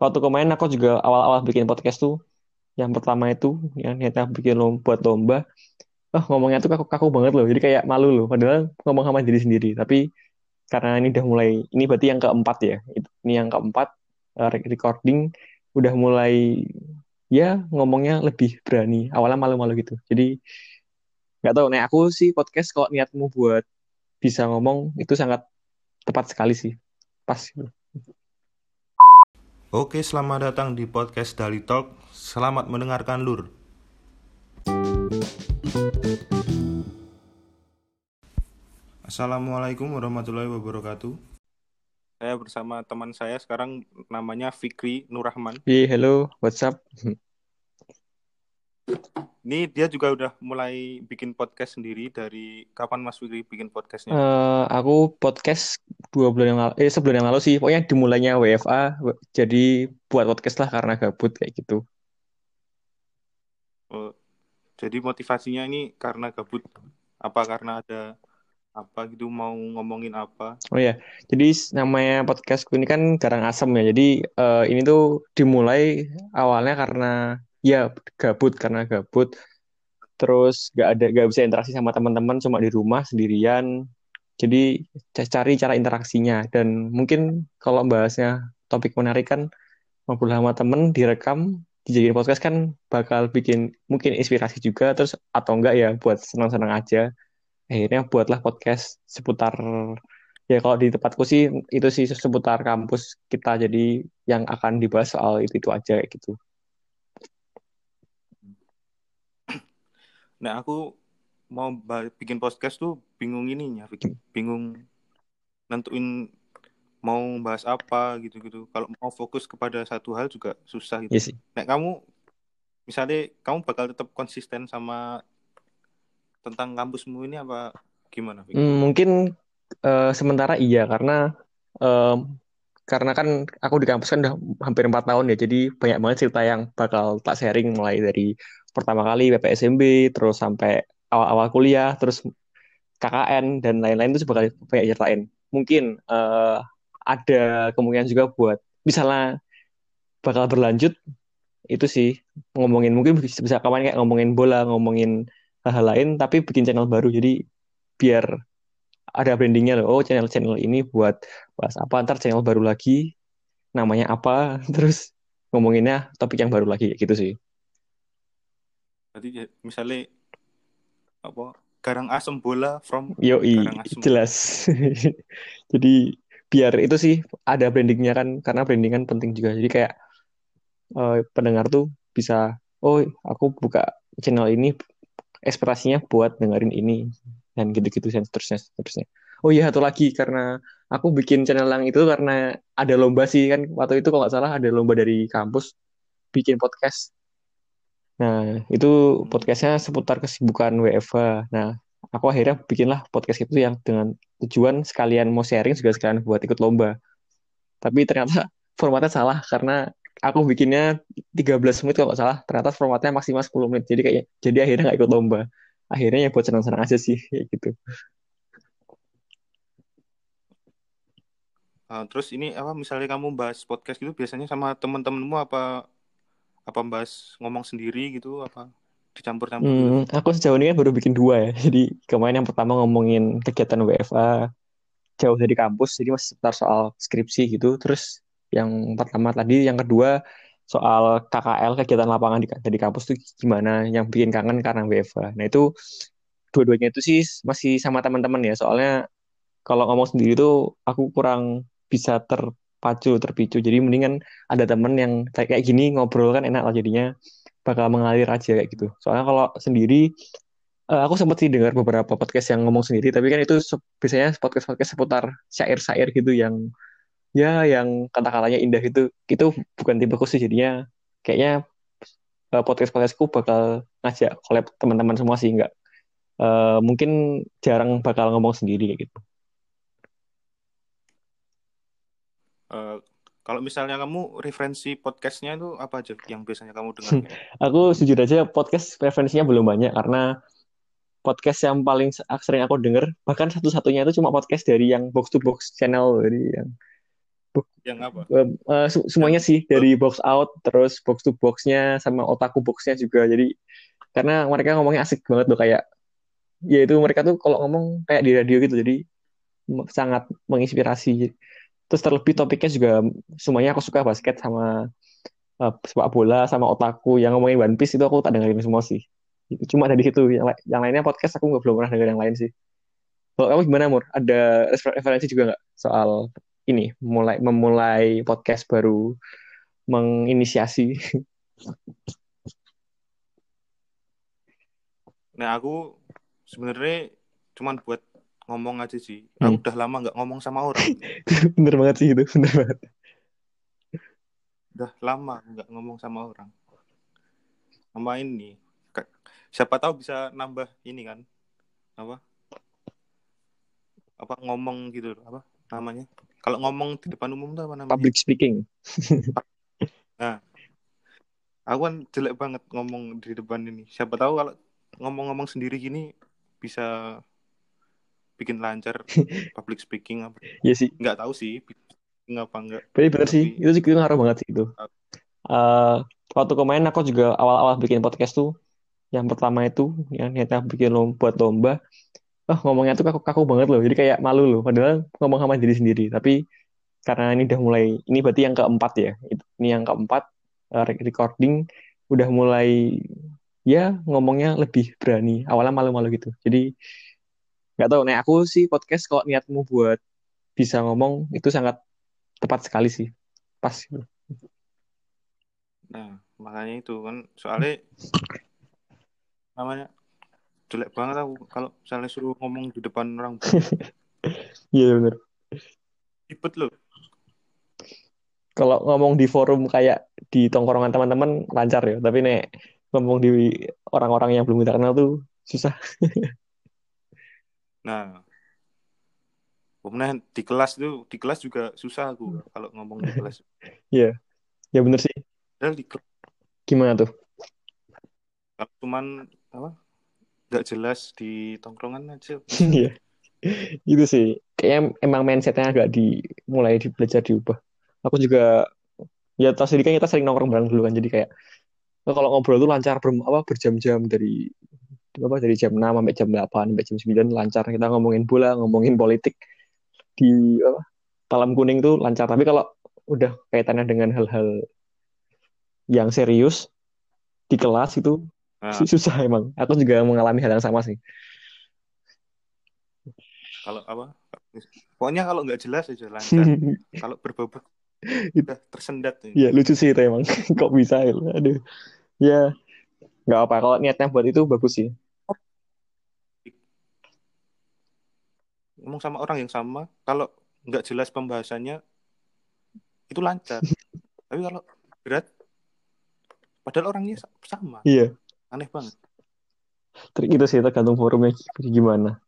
waktu kemarin aku juga awal-awal bikin podcast tuh yang pertama itu yang niatnya bikin lomba, buat lomba. Oh ngomongnya tuh kaku kaku banget loh jadi kayak malu loh padahal ngomong sama diri sendiri. Tapi karena ini udah mulai ini berarti yang keempat ya ini yang keempat uh, recording udah mulai ya ngomongnya lebih berani. Awalnya malu-malu gitu jadi nggak tahu nih aku sih podcast kalau niatmu buat bisa ngomong itu sangat tepat sekali sih pas gitu. Oke, selamat datang di podcast Dali Talk. Selamat mendengarkan, Lur. Assalamualaikum warahmatullahi wabarakatuh. Saya bersama teman saya sekarang namanya Fikri Nurrahman. Hey, hello, what's up? Ini dia juga udah mulai bikin podcast sendiri dari kapan Mas Fikri bikin podcastnya? Uh, aku podcast dua bulan yang lalu, eh sebulan yang lalu sih. Pokoknya dimulainya WFA, jadi buat podcast lah karena gabut kayak gitu. Oh, jadi motivasinya ini karena gabut? Apa karena ada apa gitu mau ngomongin apa? Oh ya, jadi namanya podcastku ini kan garang asem ya. Jadi uh, ini tuh dimulai awalnya karena ya gabut karena gabut. Terus gak ada gak bisa interaksi sama teman-teman cuma di rumah sendirian. Jadi cari cara interaksinya. Dan mungkin kalau bahasnya topik menarik kan ngobrol sama temen direkam dijadiin podcast kan bakal bikin mungkin inspirasi juga terus atau enggak ya buat senang-senang aja. Akhirnya buatlah podcast seputar ya kalau di tempatku sih itu sih seputar kampus kita. Jadi yang akan dibahas soal itu itu aja kayak gitu Nah, aku mau bikin podcast tuh bingung ininya, bingung nentuin mau bahas apa gitu-gitu. Kalau mau fokus kepada satu hal juga susah gitu. Yes. Iya nah, kamu misalnya kamu bakal tetap konsisten sama tentang kampusmu ini apa gimana? Hmm, mungkin uh, sementara iya karena uh, karena kan aku di kampus kan udah hampir empat tahun ya, jadi banyak banget cerita yang bakal tak sharing mulai dari pertama kali PPSMB, terus sampai awal-awal kuliah, terus KKN dan lain-lain itu bakal banyak ceritain. Mungkin uh, ada kemungkinan juga buat misalnya bakal berlanjut itu sih ngomongin mungkin bisa, kapan kayak ngomongin bola, ngomongin hal-hal lain tapi bikin channel baru jadi biar ada brandingnya loh. Oh channel-channel ini buat bahas apa ntar channel baru lagi namanya apa terus ngomonginnya topik yang baru lagi gitu sih. Jadi ya, misalnya apa garang asem bola from Yo jelas. Jadi biar itu sih ada brandingnya kan karena branding kan penting juga. Jadi kayak uh, pendengar tuh bisa oh aku buka channel ini ekspektasinya buat dengerin ini dan gitu-gitu dan seterusnya seterusnya. Oh iya satu lagi karena aku bikin channel yang itu karena ada lomba sih kan waktu itu kalau nggak salah ada lomba dari kampus bikin podcast Nah, itu podcastnya seputar kesibukan WFH. Nah, aku akhirnya bikinlah podcast itu yang dengan tujuan sekalian mau sharing juga sekalian buat ikut lomba. Tapi ternyata formatnya salah karena aku bikinnya 13 menit kalau nggak salah. Ternyata formatnya maksimal 10 menit. Jadi kayak jadi akhirnya nggak ikut lomba. Akhirnya ya buat senang-senang aja sih kayak gitu. Uh, terus ini apa misalnya kamu bahas podcast gitu biasanya sama teman-temanmu apa apa bahas ngomong sendiri gitu apa dicampur-campur hmm, gitu? aku sejauh ini kan baru bikin dua ya. Jadi kemarin yang pertama ngomongin kegiatan WFA jauh dari kampus jadi masih seputar soal skripsi gitu. Terus yang pertama tadi yang kedua soal KKL kegiatan lapangan di, di kampus tuh gimana? Yang bikin kangen karena WFA nah itu dua-duanya itu sih masih sama teman-teman ya. Soalnya kalau ngomong sendiri tuh aku kurang bisa ter pacu terpicu. Jadi mendingan ada temen yang kayak gini ngobrol kan enak lah jadinya. Bakal mengalir aja kayak gitu. Soalnya kalau sendiri uh, aku sempat sih dengar beberapa podcast yang ngomong sendiri tapi kan itu biasanya podcast podcast seputar syair-syair gitu yang ya yang kata-katanya indah itu itu bukan tipe khusus jadinya. Kayaknya uh, podcast podcastku bakal ngajak collab teman-teman semua sih enggak. Uh, mungkin jarang bakal ngomong sendiri kayak gitu Uh, kalau misalnya kamu referensi podcastnya itu apa aja yang biasanya kamu dengar? aku jujur aja podcast referensinya belum banyak karena podcast yang paling sering aku denger bahkan satu-satunya itu cuma podcast dari yang box to box channel jadi yang yang apa? Uh, uh, semuanya sih dari box out terus box to boxnya sama otaku boxnya juga. Jadi karena mereka ngomongnya asik banget tuh kayak ya itu mereka tuh kalau ngomong kayak di radio gitu jadi sangat menginspirasi terus terlebih topiknya juga semuanya aku suka basket sama uh, sepak bola sama otaku yang ngomongin One Piece itu aku tak dengerin semua sih. Cuma dari situ yang, yang lainnya podcast aku nggak belum pernah denger yang lain sih. Kalau kamu gimana Mur? Ada referensi juga nggak soal ini mulai memulai podcast baru menginisiasi? Nah aku sebenarnya cuman buat ngomong aja sih. Hmm. aku udah lama nggak ngomong sama orang. Bener banget sih itu bener banget. Udah lama nggak ngomong sama orang. Sama ini. Siapa tahu bisa nambah ini kan. Apa? Apa ngomong gitu apa namanya? Kalau ngomong di depan umum tuh apa namanya? Public speaking. Nah aku kan jelek banget ngomong di depan ini. Siapa tahu kalau ngomong-ngomong sendiri gini bisa bikin lancar public speaking apa? Iya sih. Nggak tahu sih ngapa enggak. Tapi bener sih itu sih ngaruh banget sih itu. Uh, waktu kemarin aku juga awal-awal bikin podcast tuh yang pertama itu yang niatnya bikin lomba buat lomba. Oh ngomongnya tuh kaku kaku banget loh jadi kayak malu loh. Padahal ngomong sama diri sendiri tapi karena ini udah mulai ini berarti yang keempat ya ini yang keempat uh, recording udah mulai ya ngomongnya lebih berani awalnya malu-malu gitu. Jadi nggak tahu nih aku sih podcast kalau niatmu buat bisa ngomong itu sangat tepat sekali sih. Pas. Nah makanya itu kan soalnya namanya jelek banget aku kalau misalnya suruh ngomong di depan orang. Iya benar ribet loh. Kalau ngomong di forum kayak di tongkrongan teman-teman lancar ya. Tapi nek ngomong di orang-orang yang belum kita kenal tuh susah nah kemudian di kelas tuh di kelas juga susah aku kalau ngomong di kelas iya yeah. ya bener sih Padahal di kelas gimana tuh kalau cuman apa nggak jelas di tongkrongan aja. Iya. itu sih. Kayaknya emang mindsetnya agak di mulai di belajar diubah. Aku juga ya tas kan kita sering nongkrong bareng dulu kan jadi kayak kalau ngobrol tuh lancar ber, apa berjam-jam dari apa dari jam 6 sampai jam 8 sampai jam 9 lancar kita ngomongin bola, ngomongin politik di apa talam kuning tuh lancar tapi kalau udah kaitannya dengan hal-hal yang serius di kelas itu Nah. Susah emang. Aku juga mengalami hal yang sama sih. Kalau apa? Pokoknya kalau nggak jelas aja lancar. kalau berbobot udah tersendat. Iya lucu sih itu emang. Kok bisa ya? Aduh. Ya nggak apa. Kalau niatnya buat itu bagus sih. Ngomong sama orang yang sama, kalau nggak jelas pembahasannya itu lancar. Tapi kalau berat, padahal orangnya sama. Iya. Aneh banget. Trik itu sih tergantung forumnya gimana.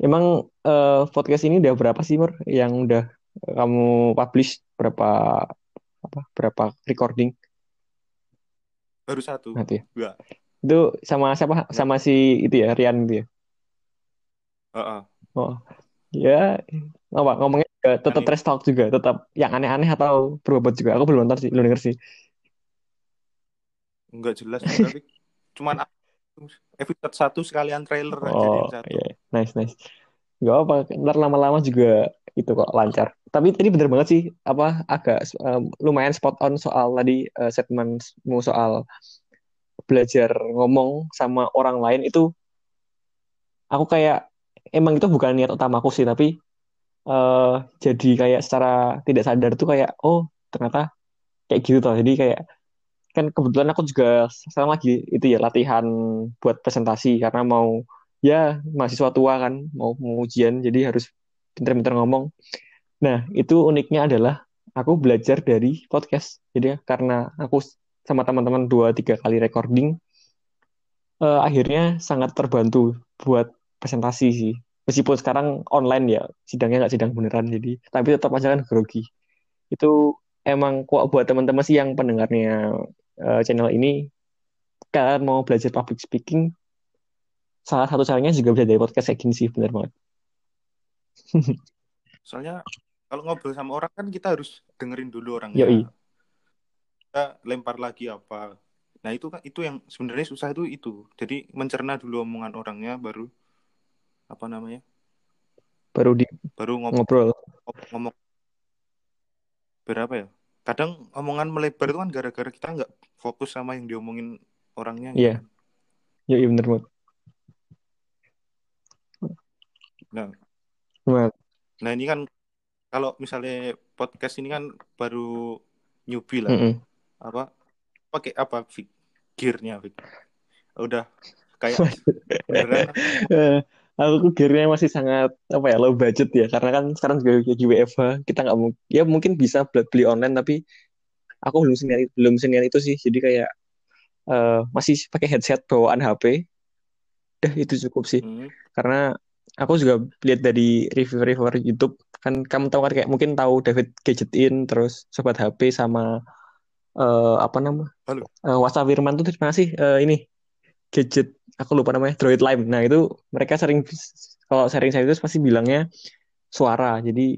Emang uh, podcast ini udah berapa sih Mur yang udah kamu publish berapa apa berapa recording? Baru satu. Nanti ya? Itu sama siapa? Sama si itu ya Rian itu ya? Uh -uh. Oh ya apa ngomongnya juga tetap trash talk juga tetap yang aneh-aneh atau berbobot juga aku belum nonton sih belum denger sih Enggak jelas tapi cuman episode satu sekalian trailer oh, aja satu. Yeah. Nice nice. Gak apa, ntar lama-lama juga itu kok lancar. Tapi tadi bener banget sih, apa agak um, lumayan spot on soal tadi uh, segmenmu soal belajar ngomong sama orang lain itu aku kayak emang itu bukan niat utamaku sih tapi uh, jadi kayak secara tidak sadar tuh kayak oh ternyata kayak gitu tuh jadi kayak kan kebetulan aku juga sekarang lagi itu ya latihan buat presentasi karena mau ya mahasiswa tua kan mau, mau ujian jadi harus pinter-pinter ngomong. Nah itu uniknya adalah aku belajar dari podcast. Jadi karena aku sama teman-teman dua tiga kali recording, uh, akhirnya sangat terbantu buat presentasi sih. Meskipun sekarang online ya sidangnya nggak sidang beneran jadi tapi tetap aja kan grogi. Itu emang kok buat teman-teman sih yang pendengarnya uh, channel ini kalian mau belajar public speaking salah satu caranya juga bisa dari podcast kayak gini sih benar banget soalnya kalau ngobrol sama orang kan kita harus dengerin dulu orangnya Yoi. kita lempar lagi apa nah itu kan itu yang sebenarnya susah itu itu jadi mencerna dulu omongan orangnya baru apa namanya Baru di baru ngobrol. ngomong berapa ya kadang omongan melebar itu kan gara-gara kita nggak fokus sama yang diomongin orangnya gitu Iya. kan. Yoi bener banget. nah Nah, nah ini kan kalau misalnya podcast ini kan baru newbie lah mm-mm. apa pakai apa gearnya Vic? udah kayak beneran Eh, aku gearnya masih sangat apa ya low budget ya. Karena kan sekarang juga lagi WFH kita nggak mungkin ya mungkin bisa beli online tapi aku belum seniat belum seniat itu sih. Jadi kayak eh, masih pakai headset bawaan HP dah itu cukup sih. Hmm, karena aku juga lihat dari review-reviewer YouTube kan kamu tahu kan kayak mungkin tahu David Gadget In terus Sobat HP sama eh, apa nama? Halo. Eh, Wasa Firman tuh terima kasih Eh, ini gadget aku lupa namanya Droid Lime. Nah itu mereka sering kalau sharing saya itu pasti bilangnya suara. Jadi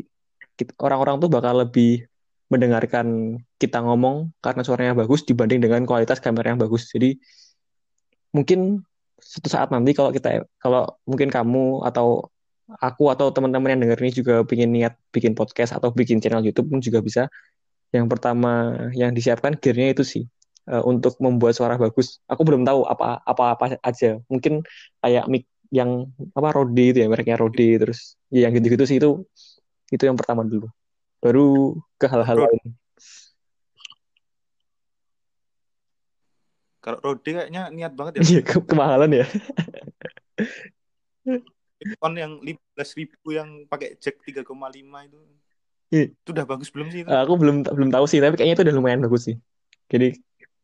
orang-orang tuh bakal lebih mendengarkan kita ngomong karena suaranya bagus dibanding dengan kualitas kamera yang bagus. Jadi mungkin suatu saat nanti kalau kita kalau mungkin kamu atau aku atau teman-teman yang denger ini juga ingin niat bikin podcast atau bikin channel YouTube pun juga bisa. Yang pertama yang disiapkan gearnya itu sih eh, untuk membuat suara bagus. Aku belum tahu apa apa apa aja. Mungkin kayak mic yang apa Rode itu ya mereknya Rode terus ya yang gitu-gitu sih itu itu yang pertama dulu. Baru ke hal-hal lain. kalau Rode kayaknya niat banget ya Iya ke- kemahalan ya. on yang 15.000 ribu yang pakai jack 3,5 itu Iya. itu udah bagus belum sih itu Eh, Aku belum belum tahu sih tapi kayaknya itu udah lumayan bagus sih. Jadi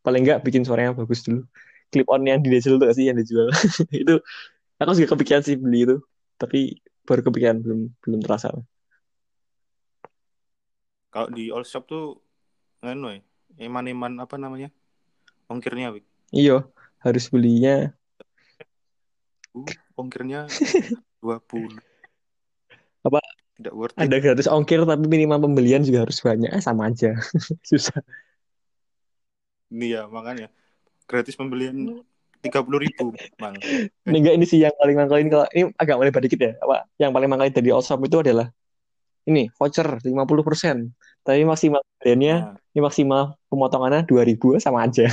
paling nggak bikin suaranya bagus dulu. Clip on yang di Diesel tuh sih yang dijual. itu aku juga kepikiran sih beli itu. Tapi baru kepikiran belum belum terasa. kalau di all shop tuh nganu ya eman-eman apa namanya ongkirnya Wik. Iya, harus belinya Uh, ongkirnya 20 Apa? tidak worth it ada gratis ongkir tapi minimal pembelian juga harus banyak. Eh, sama aja. Susah. Ini ya makanya gratis pembelian 30.000 ribu mang Ini enggak ini sih yang paling mangkalin kalau ini agak melebar dikit ya. Apa? Yang paling mangkalin dari Allshop itu adalah ini voucher 50%. Tapi maksimal pembeliannya, nah, ini maksimal pemotongannya 2000 sama aja.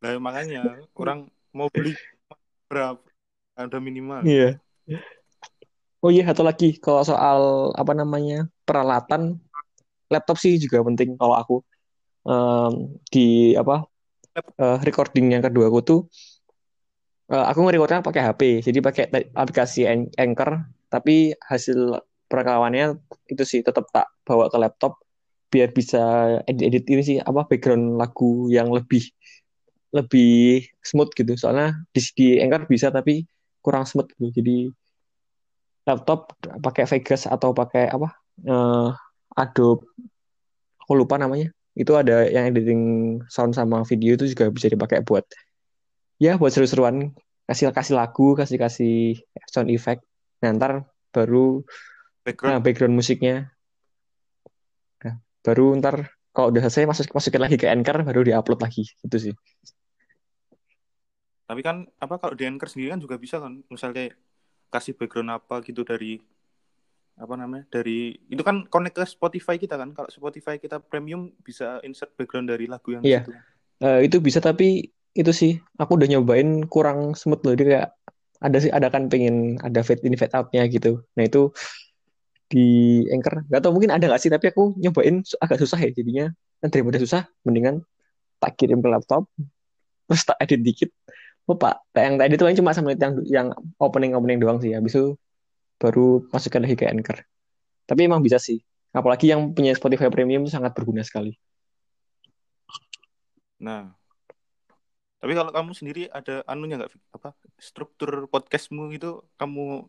lah makanya orang mau beli berapa ada minimal Iya. Oh iya, satu lagi kalau soal apa namanya peralatan laptop sih juga penting kalau aku Em, di apa eh, recording yang kedua aku tuh eh, aku ngerecordnya pakai HP, jadi pakai aplikasi An- Anchor, tapi hasil perekamannya itu sih tetap tak bawa ke laptop biar bisa edit-edit ini sih apa background lagu yang lebih lebih smooth gitu. Soalnya di, di Anchor bisa tapi kurang smooth gitu. Jadi laptop pakai Vegas atau pakai apa eh, Adobe. Aku lupa namanya. Itu ada yang editing sound sama video itu juga bisa dipakai buat ya buat seru-seruan. Kasih kasih lagu kasih kasih sound effect. Nah ntar baru background. nah, background musiknya. Nah, baru ntar kalau udah selesai masuk masukin lagi ke Anchor baru diupload lagi. Gitu sih. Tapi kan apa kalau di Anchor sendiri kan juga bisa kan? Misalnya kasih background apa gitu dari apa namanya dari itu kan connect ke Spotify kita kan. Kalau Spotify kita premium bisa insert background dari lagu yang Iya. situ Eh, itu bisa tapi itu sih aku udah nyobain kurang smooth loh. Dia kayak ada sih ada kan pengen ada fade in fade outnya gitu. Nah itu di Anchor. Nggak tahu mungkin ada nggak sih tapi aku nyobain agak susah ya jadinya. Nah, daripada susah mendingan tak kirim ke laptop terus tak edit dikit. Lupa yang tadi itu cuma sama yang yang opening opening doang sih. Habis itu baru masukkan lagi ke Anchor. Tapi emang bisa sih. Apalagi yang punya Spotify Premium itu sangat berguna sekali. Nah. Tapi kalau kamu sendiri ada anunya nggak apa struktur podcastmu itu kamu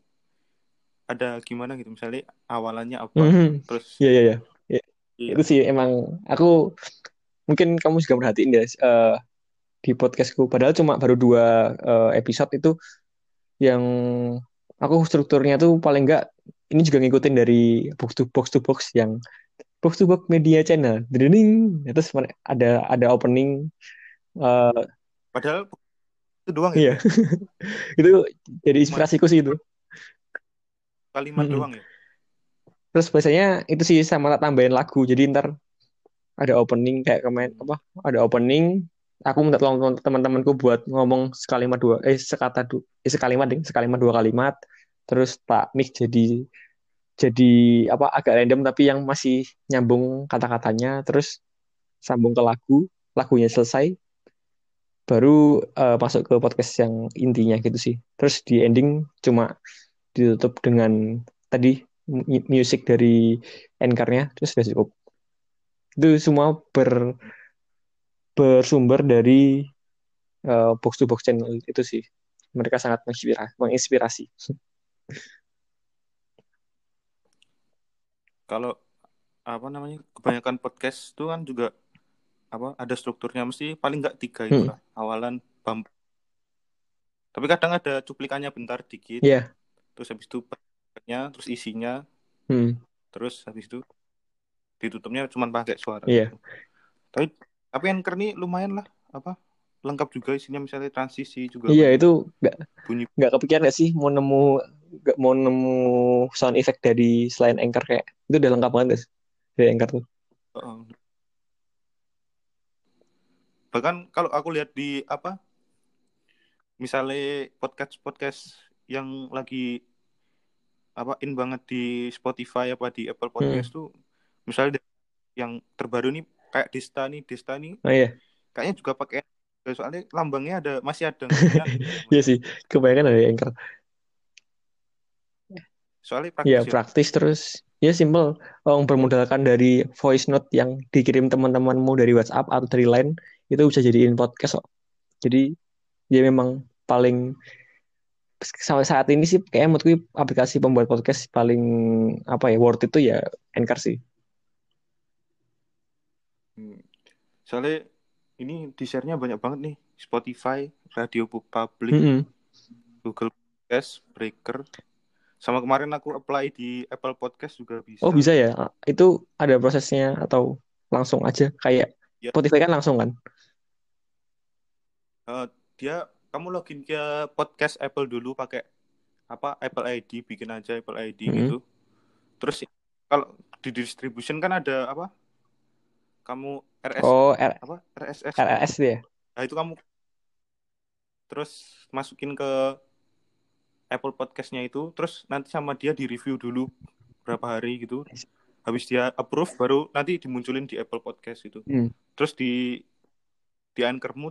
ada gimana gitu? Misalnya awalannya apa Mhm. terus Iya iya iya. Iya. itu sih emang aku mungkin kamu juga perhatiin ya eh, di podcastku. Padahal cuma baru dua eh, episode itu yang aku strukturnya tuh paling enggak ini juga ngikutin dari box to box to box yang box to box media channel. Ding, terus ada ada opening uh, Padahal itu doang iya. ya. itu jadi inspirasiku sih itu. Kalimat Mm-mm. doang ya. Terus biasanya itu sih sama tak tambahin lagu. Jadi ntar ada opening kayak kemarin apa? Ada opening. Aku minta tolong teman-temanku buat ngomong sekalimat dua, eh sekata dua, eh sekalimat ding, sekalimat dua kalimat. Terus tak mix jadi jadi apa agak random tapi yang masih nyambung kata-katanya. Terus sambung ke lagu, lagunya selesai, baru uh, masuk ke podcast yang intinya gitu sih. Terus di ending cuma ditutup dengan tadi musik dari anchor-nya, terus sudah cukup. Itu semua ber bersumber dari uh, box to box channel itu sih. Mereka sangat menginspirasi. menginspirasi. Kalau apa namanya kebanyakan podcast itu kan juga apa ada strukturnya mesti paling nggak tiga itu lah hmm. awalan bump tapi kadang ada cuplikannya bentar dikit yeah. terus habis itu nya terus isinya hmm. terus habis itu ditutupnya cuma pakai suara yeah. gitu. tapi tapi anchor ini lumayan lah apa lengkap juga isinya misalnya transisi juga iya itu nggak bunyi. nggak kepikiran gak sih mau nemu nggak mau nemu sound effect dari selain anchor kayak itu udah lengkap banget guys dari anchor tuh? Uh, bahkan kalau aku lihat di apa misalnya podcast podcast yang lagi apa in banget di Spotify apa di Apple Podcast hmm. tuh misalnya yang terbaru nih kayak Desta nih Desta nih. Oh, iya. kayaknya juga pakai soalnya lambangnya ada masih ada Iya sih kebanyakan ada anchor soalnya praktis ya, ya praktis terus. Ya simple. Oh, bermodalkan dari voice note yang dikirim teman-temanmu dari WhatsApp atau dari Line itu bisa jadiin podcast kok. Jadi dia memang paling sampai saat ini sih kayak menurutku aplikasi pembuat podcast paling apa ya worth itu ya Anchor sih. Hmm. Soalnya ini di share-nya banyak banget nih Spotify, Radio Public, mm -hmm. Google Podcast, Breaker. Sama kemarin aku apply di Apple Podcast juga bisa. Oh bisa ya? Itu ada prosesnya atau langsung aja kayak ya. Spotify kan langsung kan? Uh, dia kamu login ke podcast Apple dulu pakai apa Apple ID bikin aja Apple ID mm -hmm. gitu terus kalau di distribution kan ada apa kamu RS oh R apa? RSS RSS dia? Nah itu kamu terus masukin ke Apple Podcastnya itu terus nanti sama dia di review dulu berapa hari gitu. Habis dia approve baru nanti dimunculin di Apple Podcast itu. Hmm. terus di di Anchormu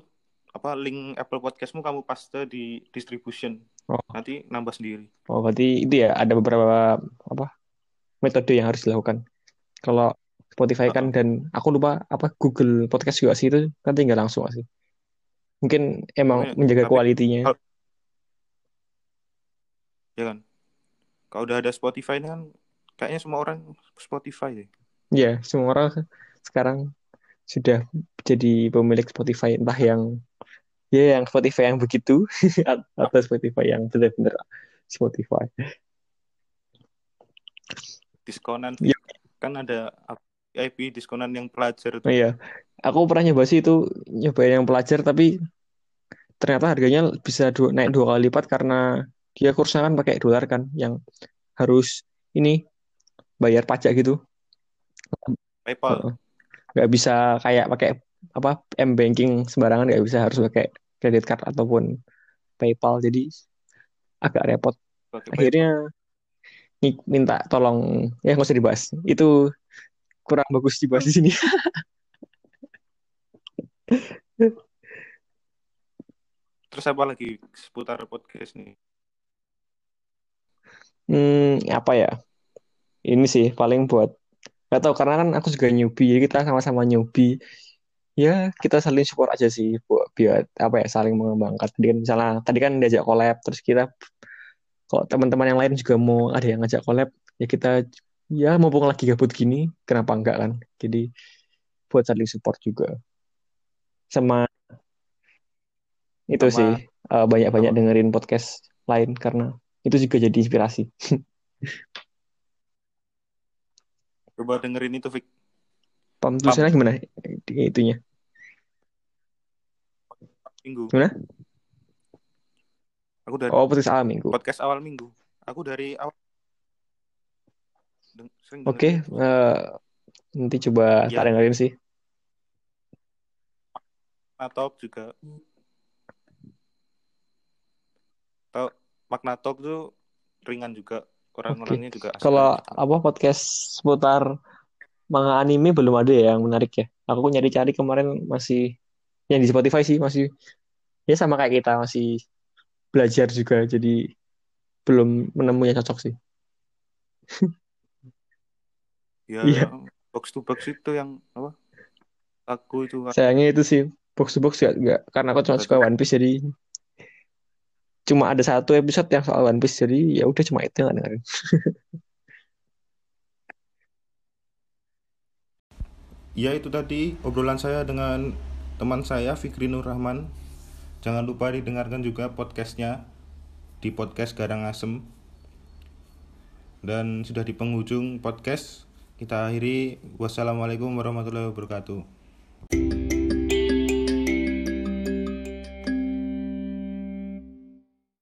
apa link Apple Podcastmu kamu paste di distribution. Oh. nanti nambah sendiri. Oh berarti itu ya ada beberapa apa metode yang harus dilakukan. Kalau Spotify kan dan aku lupa apa Google Podcast juga sih itu kan tinggal langsung sih mungkin emang ya, menjaga kualitinya kalau, ya kan? Kalau udah ada Spotify ini kan kayaknya semua orang Spotify ya Iya, semua orang sekarang sudah jadi pemilik Spotify entah yang ya yang Spotify yang begitu atau Spotify yang benar-benar Spotify. Diskonan ya. kan ada VIP diskonan yang pelajar itu. iya. Aku pernah nyoba sih itu nyoba yang pelajar tapi ternyata harganya bisa dua, naik dua kali lipat karena dia kursnya kan pakai dolar kan yang harus ini bayar pajak gitu. PayPal. Nggak bisa kayak pakai apa m banking sembarangan nggak bisa harus pakai kredit card ataupun PayPal. Jadi agak repot. Pake akhirnya PayPal. minta tolong ya nggak usah dibahas. Itu kurang bagus dibahas di sini. Terus apa lagi seputar podcast nih? Hmm apa ya? Ini sih paling buat Gak tau karena kan aku juga newbie jadi kita sama-sama newbie. Ya kita saling support aja sih buat biar apa ya saling mengembangkan. Tadi kan misalnya tadi kan diajak collab terus kita kok teman-teman yang lain juga mau ada yang ngajak collab ya kita ya mumpung lagi gabut gini kenapa enggak kan jadi buat saling support juga sama itu sama, sih uh, banyak-banyak dengerin podcast lain karena itu juga jadi inspirasi Coba dengerin itu, Fik. pam tulisannya gimana itunya Minggu. Gimana? Aku dari oh podcast awal minggu podcast awal minggu. Aku dari awal. Oke dengerin. eh, nanti coba tak dengerin sih Talk juga. Tahu Makna Talk tuh ringan juga. Orang-orangnya juga asik. kalau apa podcast seputar manga anime belum ada ya yang menarik ya aku nyari-cari kemarin masih yang di Spotify sih masih ya sama kayak kita masih belajar juga jadi belum menemui yang cocok sih ya iya. box to box itu yang apa? Aku itu sayangnya itu sih box to box gak, gak karena aku cuma suka One Piece jadi cuma ada satu episode yang soal One Piece jadi ya udah cuma itu yang dengerin Ya itu tadi obrolan saya dengan teman saya Fikri Nur Rahman. Jangan lupa didengarkan juga podcastnya di podcast Garang Asem. Dan sudah di penghujung podcast, kita akhiri. Wassalamualaikum warahmatullahi wabarakatuh.